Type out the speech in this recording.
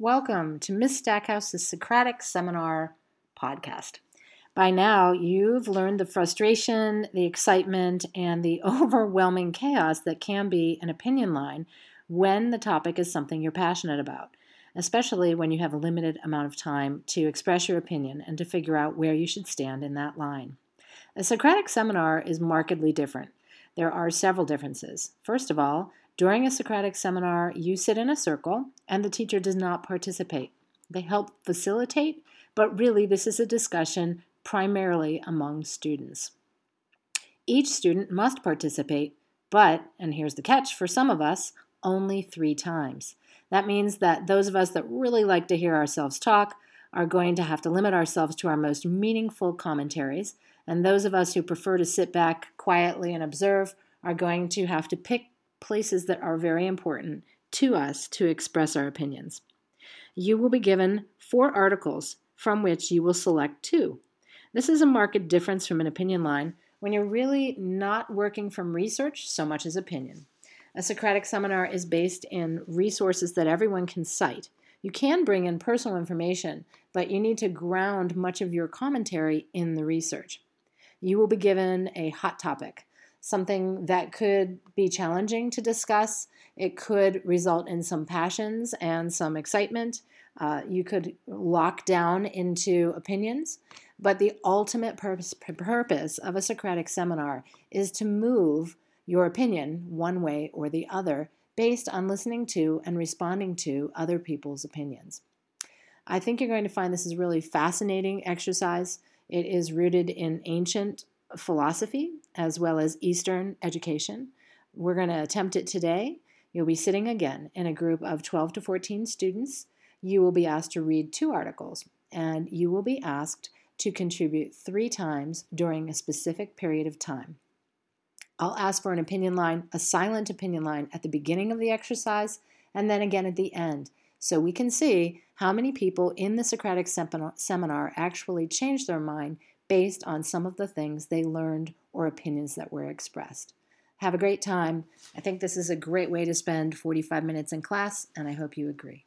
Welcome to Miss Stackhouse's Socratic Seminar podcast. By now, you've learned the frustration, the excitement, and the overwhelming chaos that can be an opinion line when the topic is something you're passionate about, especially when you have a limited amount of time to express your opinion and to figure out where you should stand in that line. A Socratic seminar is markedly different. There are several differences. First of all, during a Socratic seminar, you sit in a circle and the teacher does not participate. They help facilitate, but really, this is a discussion primarily among students. Each student must participate, but, and here's the catch for some of us, only three times. That means that those of us that really like to hear ourselves talk are going to have to limit ourselves to our most meaningful commentaries, and those of us who prefer to sit back quietly and observe are going to have to pick places that are very important to us to express our opinions. You will be given four articles from which you will select two. This is a marked difference from an opinion line when you're really not working from research so much as opinion. A Socratic seminar is based in resources that everyone can cite. You can bring in personal information, but you need to ground much of your commentary in the research. You will be given a hot topic something that could be challenging to discuss. It could result in some passions and some excitement. Uh, you could lock down into opinions. But the ultimate purpose, purpose of a Socratic seminar is to move your opinion one way or the other based on listening to and responding to other people's opinions. I think you're going to find this is really fascinating exercise. It is rooted in ancient philosophy as well as Eastern education. We're going to attempt it today. You'll be sitting again in a group of 12 to 14 students. You will be asked to read two articles, and you will be asked to contribute three times during a specific period of time. I'll ask for an opinion line, a silent opinion line at the beginning of the exercise, and then again at the end, so we can see how many people in the Socratic seminar actually change their mind based on some of the things they learned or opinions that were expressed. Have a great time. I think this is a great way to spend 45 minutes in class, and I hope you agree.